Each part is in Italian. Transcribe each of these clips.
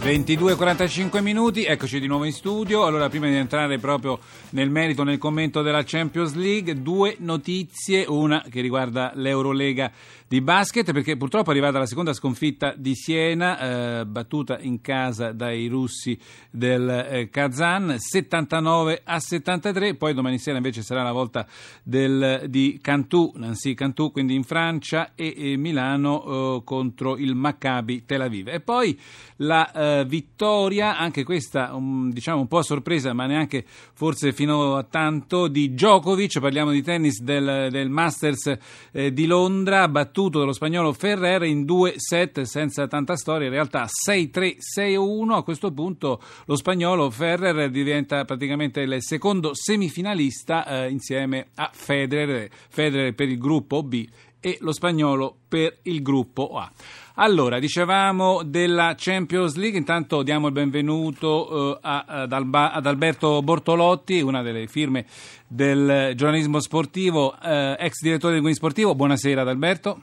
22.45 minuti, eccoci di nuovo in studio. Allora, prima di entrare proprio nel merito, nel commento della Champions League, due notizie, una che riguarda l'Eurolega di basket, perché purtroppo è arrivata la seconda sconfitta di Siena, eh, battuta in casa dai russi del eh, Kazan, 79 a 73, poi domani sera invece sarà la volta del, di Cantù, Nancy Cantù, quindi in Francia, e, e Milano eh, contro il Maccabi Tel Aviv. E poi la eh, vittoria, anche questa um, diciamo un po' a sorpresa, ma neanche forse fino a tanto, di Djokovic, parliamo di tennis del, del Masters eh, di Londra, battuto dallo spagnolo Ferrer in due set senza tanta storia, in realtà 6-3, 6-1, a questo punto lo spagnolo Ferrer diventa praticamente il secondo semifinalista eh, insieme a Federer, Federer per il gruppo B e lo spagnolo per il gruppo A. Allora, dicevamo della Champions League, intanto diamo il benvenuto eh, ad, Alba, ad, Alberto Bortolotti, una delle firme del giornalismo sportivo, eh, ex direttore del Guin Sportivo. Buonasera ad Alberto.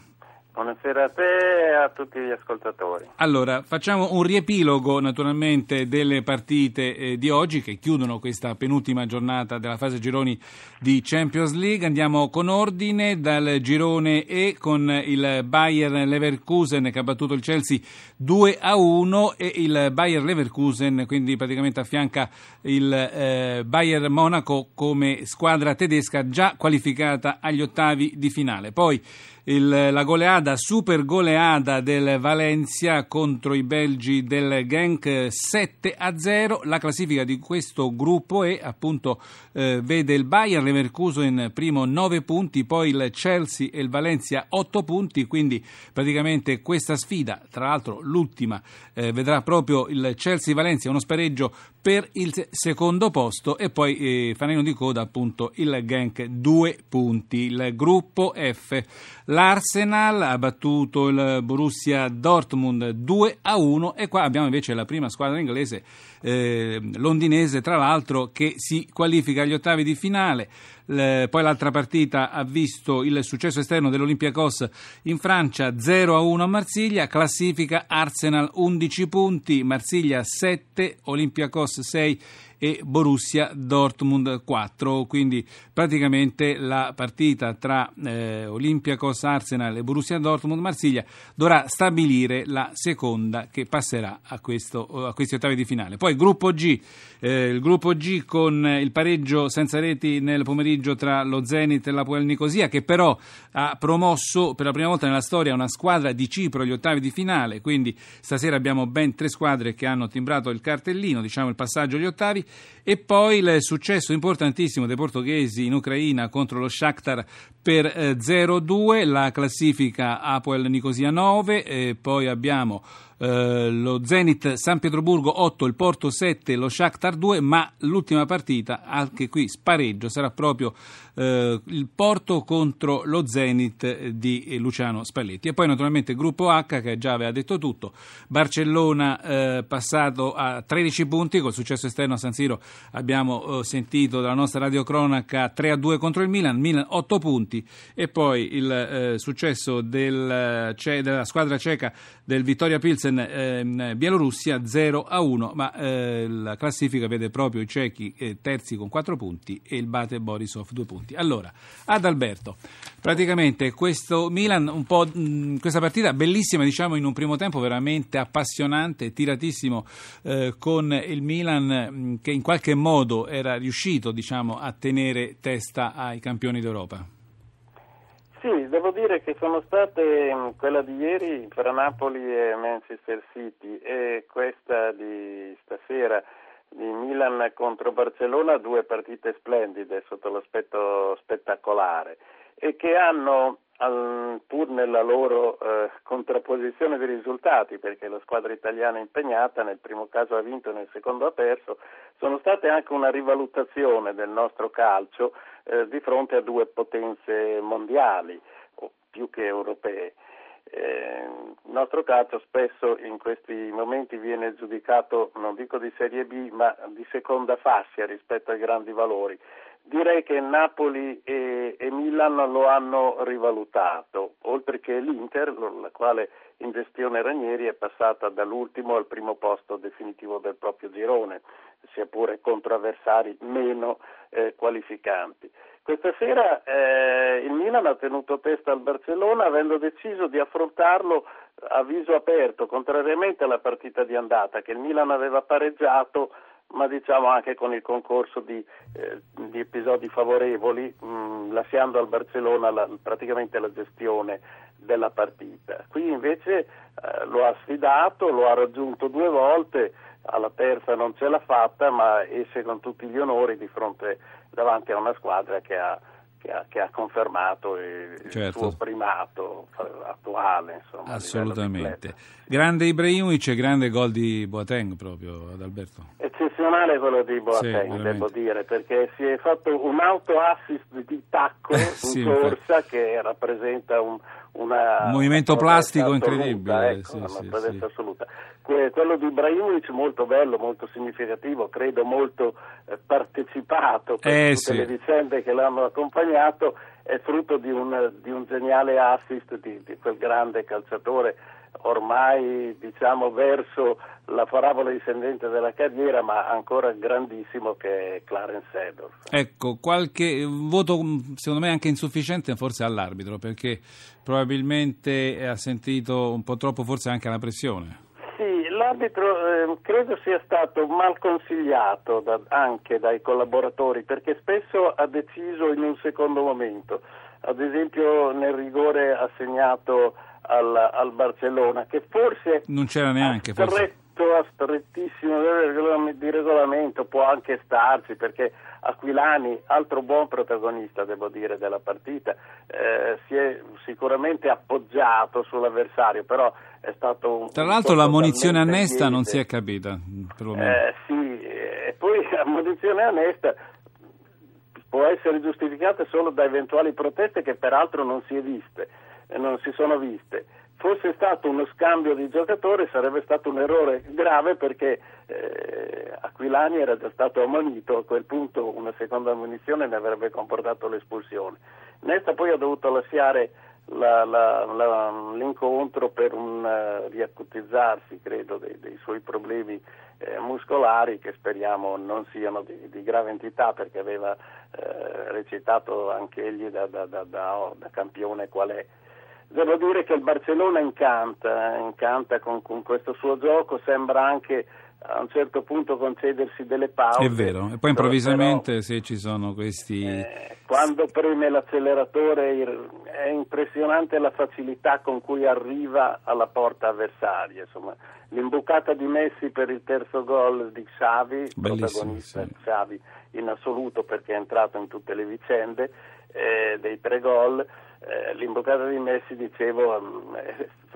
Buonasera a te e a tutti gli ascoltatori. Allora, facciamo un riepilogo naturalmente delle partite eh, di oggi che chiudono questa penultima giornata della fase gironi di Champions League. Andiamo con ordine dal girone E con il Bayern Leverkusen che ha battuto il Chelsea 2 a 1 e il Bayern Leverkusen quindi praticamente affianca il eh, Bayern Monaco come squadra tedesca già qualificata agli ottavi di finale. Poi il, la goleada, super goleada del Valencia contro i belgi del Genk 7 a 0. La classifica di questo gruppo è appunto eh, vede il Bayern Leverkusen primo 9 punti, poi il Chelsea e il Valencia 8 punti, quindi praticamente questa sfida, tra l'altro l'ultima, eh, vedrà proprio il Chelsea-Valencia uno spareggio per il secondo posto e poi eh, fanino di coda appunto il Genk 2 punti. Il gruppo F L'Arsenal ha battuto il Borussia Dortmund 2 a 1 e qua abbiamo invece la prima squadra inglese eh, londinese, tra l'altro, che si qualifica agli ottavi di finale. Le, poi l'altra partita ha visto il successo esterno dell'Olympiacos in Francia 0 a 1 a Marsiglia, classifica Arsenal 11 punti, Marsiglia 7, Olympiacos 6 e Borussia Dortmund 4. Quindi praticamente la partita tra eh, Olympiacos Arsenal e Borussia Dortmund Marsiglia dovrà stabilire la seconda che passerà a, questo, a questi ottavi di finale. Poi gruppo G, eh, il gruppo G con il pareggio senza reti nel pomeriggio tra lo Zenit e la Puel Nicosia che però ha promosso per la prima volta nella storia una squadra di Cipro agli ottavi di finale, quindi stasera abbiamo ben tre squadre che hanno timbrato il cartellino, diciamo il passaggio agli ottavi e poi il successo importantissimo dei portoghesi in Ucraina contro lo Shakhtar per 0-2, eh, la classifica Apoel Nicosia 9, e poi abbiamo eh, lo Zenit San Pietroburgo 8, il Porto 7, lo Shakhtar 2, ma l'ultima partita, anche qui spareggio, sarà proprio eh, il Porto contro lo Zenit di Luciano Spalletti. E poi naturalmente il gruppo H che già aveva detto tutto, Barcellona eh, passato a 13 punti col successo esterno a San Siro, abbiamo eh, sentito dalla nostra radiocronaca 3-2 contro il Milan, Milan 8 punti e poi il eh, successo del, della squadra ceca del Vittoria Pilsen Pilsen eh, Bielorussia 0 a 1, ma eh, la classifica vede proprio i cechi eh, terzi con 4 punti e il Bate Borisov 2 punti. Allora, ad Alberto, praticamente questo Milan, un po' mh, questa partita bellissima, diciamo in un primo tempo veramente appassionante, tiratissimo eh, con il Milan mh, che in qualche modo era riuscito, diciamo, a tenere testa ai campioni d'Europa. Devo dire che sono state mm, quella di ieri fra Napoli e Manchester City e questa di stasera di Milan contro Barcellona due partite splendide sotto l'aspetto spettacolare e che hanno pur nella loro eh, contrapposizione di risultati, perché la squadra italiana impegnata nel primo caso ha vinto, nel secondo ha perso, sono state anche una rivalutazione del nostro calcio eh, di fronte a due potenze mondiali, più che europee. Eh, nostro calcio spesso in questi momenti viene giudicato, non dico di Serie B, ma di seconda fascia rispetto ai grandi valori. Direi che Napoli e, e Milan lo hanno rivalutato, oltre che l'Inter, la quale in gestione Ranieri è passata dall'ultimo al primo posto definitivo del proprio girone, sia pure contro avversari meno eh, qualificanti. Questa sera eh, il Milan ha tenuto testa al Barcellona avendo deciso di affrontarlo a viso aperto, contrariamente alla partita di andata che il Milan aveva pareggiato ma diciamo anche con il concorso di, eh, di episodi favorevoli, mh, mm, lasciando al Barcellona la, praticamente la gestione della partita. Qui invece eh, lo ha sfidato, lo ha raggiunto due volte, alla terza non ce l'ha fatta, ma esce con tutti gli onori di fronte davanti a una squadra che ha che ha, che ha confermato il, certo. suo primato attuale. Insomma, Assolutamente. Grande Ibrahimovic e grande gol di Boateng proprio, Adalberto. Eccezionale quello di Boateng, sì, devo dire, perché si è fatto un auto assist di tacco in sì, corsa che rappresenta un, una, un movimento plastico assoluta, incredibile. Ecco, sì, una presenza assoluta. quello di Ibrahimovic molto bello, molto significativo, credo molto eh, partecipato per eh, tutte le vicende che l'hanno accompagnato, è frutto di un, di un geniale assist di, di quel grande calciatore ormai diciamo verso la parabola discendente della carriera, ma ancora grandissimo che è Clarence Edorf. Ecco, qualche voto secondo me anche insufficiente forse all'arbitro, perché probabilmente ha sentito un po' troppo forse anche la pressione. L'arbitro eh, credo sia stato mal consigliato da, anche dai collaboratori, perché spesso ha deciso in un secondo momento. Ad esempio nel rigore assegnato al, al Barcellona, che forse non c'era neanche stretto, forse. strettissimo di regolamento, può anche starci perché Aquilani, altro buon protagonista devo dire della partita, eh, si è sicuramente appoggiato sull'avversario, però è stato un... Tra l'altro la munizione annesta non si è capita. Eh, sì, e poi la munizione annesta può essere giustificata solo da eventuali proteste che peraltro non si è viste non si sono viste. Fosse stato uno scambio di giocatori sarebbe stato un errore grave perché eh, Aquilani era già stato ammonito, a quel punto una seconda ammonizione ne avrebbe comportato l'espulsione. Nesta poi ha dovuto lasciare la, la, la, l'incontro per un uh, riacutizzarsi, credo, dei, dei suoi problemi eh, muscolari che speriamo non siano di, di grave entità perché aveva eh, recitato anche egli da, da, da, da campione qual è. Devo dire che il Barcellona incanta, incanta con, con questo suo gioco, sembra anche a un certo punto concedersi delle pause. È vero, e poi improvvisamente però, se ci sono questi... Eh, quando preme l'acceleratore è impressionante la facilità con cui arriva alla porta avversaria. Insomma, l'imbucata di Messi per il terzo gol di Xavi, protagonista sì. Xavi in assoluto perché è entrato in tutte le vicende eh, dei tre gol eh, l'imboccata di Messi, dicevo, mm,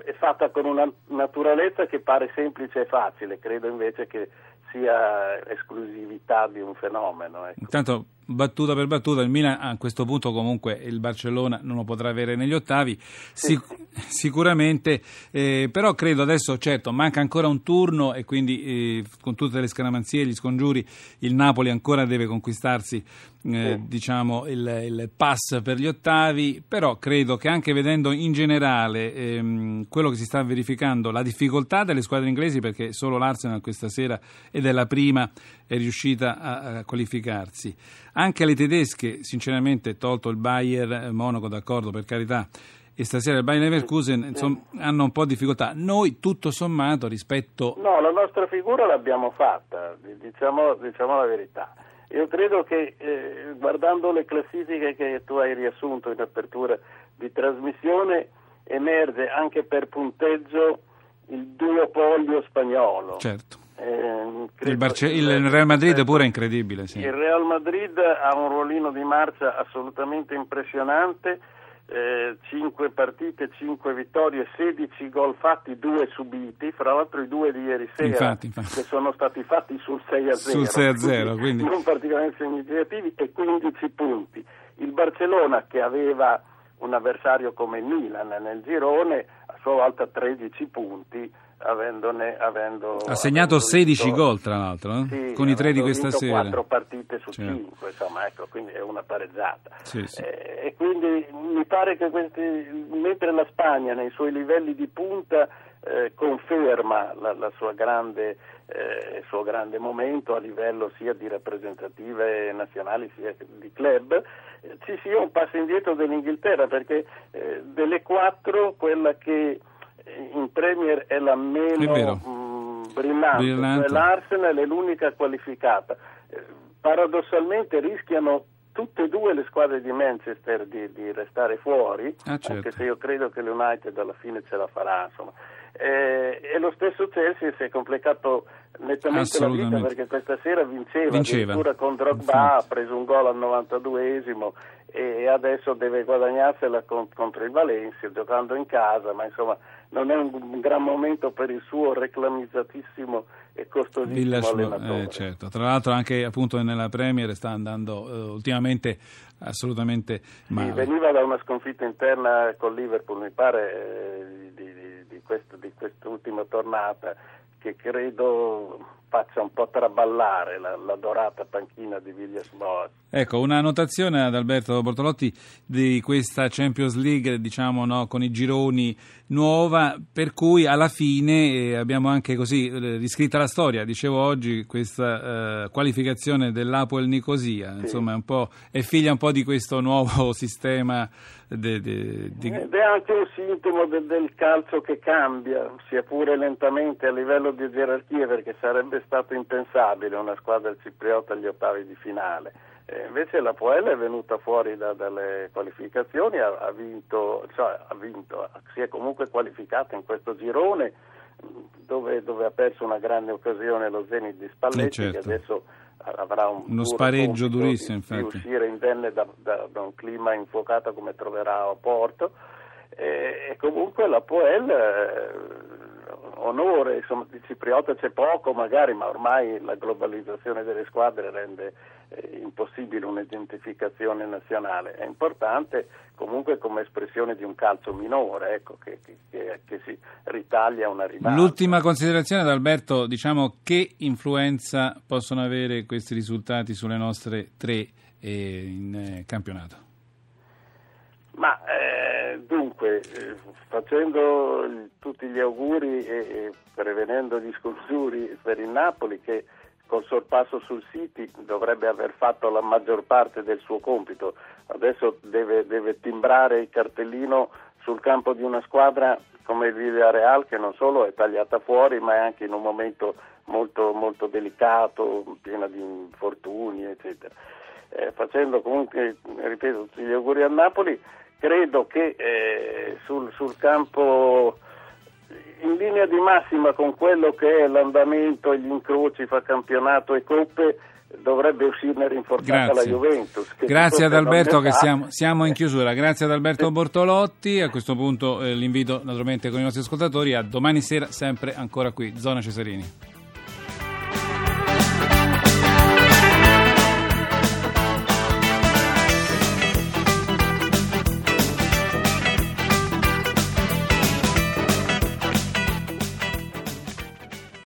è fatta con una naturalezza che pare semplice e facile, credo invece che sia esclusività di un fenomeno. Ecco. Intanto battuta per battuta, il Milan a questo punto comunque il Barcellona non lo potrà avere negli ottavi, Sic- sicuramente, eh, però credo adesso, certo, manca ancora un turno e quindi eh, con tutte le scaramanzie e gli scongiuri il Napoli ancora deve conquistarsi eh, diciamo il, il, pass per gli ottavi, però credo che anche vedendo in generale ehm, quello che si sta verificando, la difficoltà delle squadre inglesi, perché solo l'Arsenal questa sera ed è la prima è riuscita a, a qualificarsi, anche le tedesche, sinceramente, tolto il Bayern Monaco, d'accordo per carità, e stasera il Bayern Leverkusen insomma, hanno un po' di difficoltà. Noi tutto sommato rispetto... No, la nostra figura l'abbiamo fatta, diciamo, diciamo la verità. Io credo che eh, guardando le classifiche che tu hai riassunto in apertura di trasmissione emerge anche per punteggio il duopolio spagnolo. Certo. Eh, il, Barce- il, Real Madrid pure è incredibile. Sì. Il Real Madrid ha un ruolino di marcia assolutamente impressionante. Eh, 5 partite, 5 vittorie, 16 gol fatti, 2 subiti, fra l'altro i due di ieri sera infatti, infatti. che sono stati fatti sul 6 a 0, sul 6 a 0 quindi, non particolarmente significativi e 15 punti. Il Barcellona che aveva un avversario come Milan nel girone sua volta 13 punti avendone, avendo, ha segnato 16 gol tra l'altro eh? sì, con i tre di questa sera 4 partite su certo. 5 insomma ecco quindi è una pareggiata sì, sì. Eh, e quindi mi pare che questi mentre la Spagna nei suoi livelli di punta eh, conferma la, la sua grande, eh, il suo grande momento a livello sia di rappresentative nazionali sia di club, eh, ci sia un passo indietro dell'Inghilterra perché eh, delle quattro quella che in Premier è la meno è mh, mm, brillante, brillante. Cioè l'Arsenal è l'unica qualificata. Eh, paradossalmente rischiano tutte e due le squadre di Manchester di, di restare fuori, ah, certo. anche se io credo che l'United alla fine ce la farà. Insomma. Eh, e lo stesso Chelsea si è complicato nettamente la vita perché questa sera vinceva, vinceva. addirittura con Drogba, ha preso un gol al 92esimo e adesso deve guadagnarsela contro il Valencia giocando in casa, ma insomma non è un gran momento per il suo reclamizzatissimo e costosissimo allenatore. Eh, certo. Tra l'altro anche appunto nella Premier sta andando eh, ultimamente assolutamente male. Sì, veniva da una sconfitta interna con Liverpool, mi pare, eh, di, di, di, questo, quest'ultima tornata che credo faccia un po' traballare la, la dorata panchina di Villas Boas. Ecco, una notazione ad Alberto Bortolotti di questa Champions League, diciamo, no, con i gironi nuova, per cui alla fine eh, abbiamo anche così eh, riscritta la storia. Dicevo oggi questa eh, qualificazione dell'Apoel Nicosia, sì. insomma, è, un po', è figlia un po' di questo nuovo sistema. De, de, de... Ed è anche un sintomo de, del calcio che cambia, sia pure lentamente a livello di gerarchia, perché sarebbe stato impensabile una squadra cipriota agli ottavi di finale. Eh, invece la Poel è venuta fuori da, dalle qualificazioni, ha, ha, vinto, cioè, ha, vinto, si è comunque qualificata in questo girone dove, dove ha perso una grande occasione lo Zenit di Spalletti eh certo. che adesso avrà un uno spareggio durissimo di, di uscire indenne da, da, da, un clima infuocato come troverà a Porto e, e comunque la Poel eh, onore, insomma, di cipriota c'è poco magari, ma ormai la globalizzazione delle squadre rende eh, impossibile un'identificazione nazionale. È importante comunque come espressione di un calcio minore, ecco, che, che, che, si ritaglia una ribalta. L'ultima considerazione, Alberto, diciamo che influenza possono avere questi risultati sulle nostre tre eh, in eh, campionato? Ma eh, dunque, eh, facendo tutti gli auguri e, e, prevenendo gli scongiuri per il Napoli che col sorpasso sul City dovrebbe aver fatto la maggior parte del suo compito, adesso deve, deve timbrare il cartellino sul campo di una squadra come il Villarreal che non solo è tagliata fuori ma è anche in un momento molto, molto delicato, piena di infortuni eccetera. Eh, facendo comunque, ripeto, tutti gli auguri al Napoli, credo che eh, sul, sul, campo in linea di massima con quello che è l'andamento e gli incroci fra campionato e coppe dovrebbe uscirne rinforzata Grazie. la Juventus. Grazie ad Alberto che siamo, siamo, in chiusura. Grazie ad Alberto Bortolotti. A questo punto eh, l'invito naturalmente con i nostri ascoltatori a domani sera sempre ancora qui, Zona Cesarini.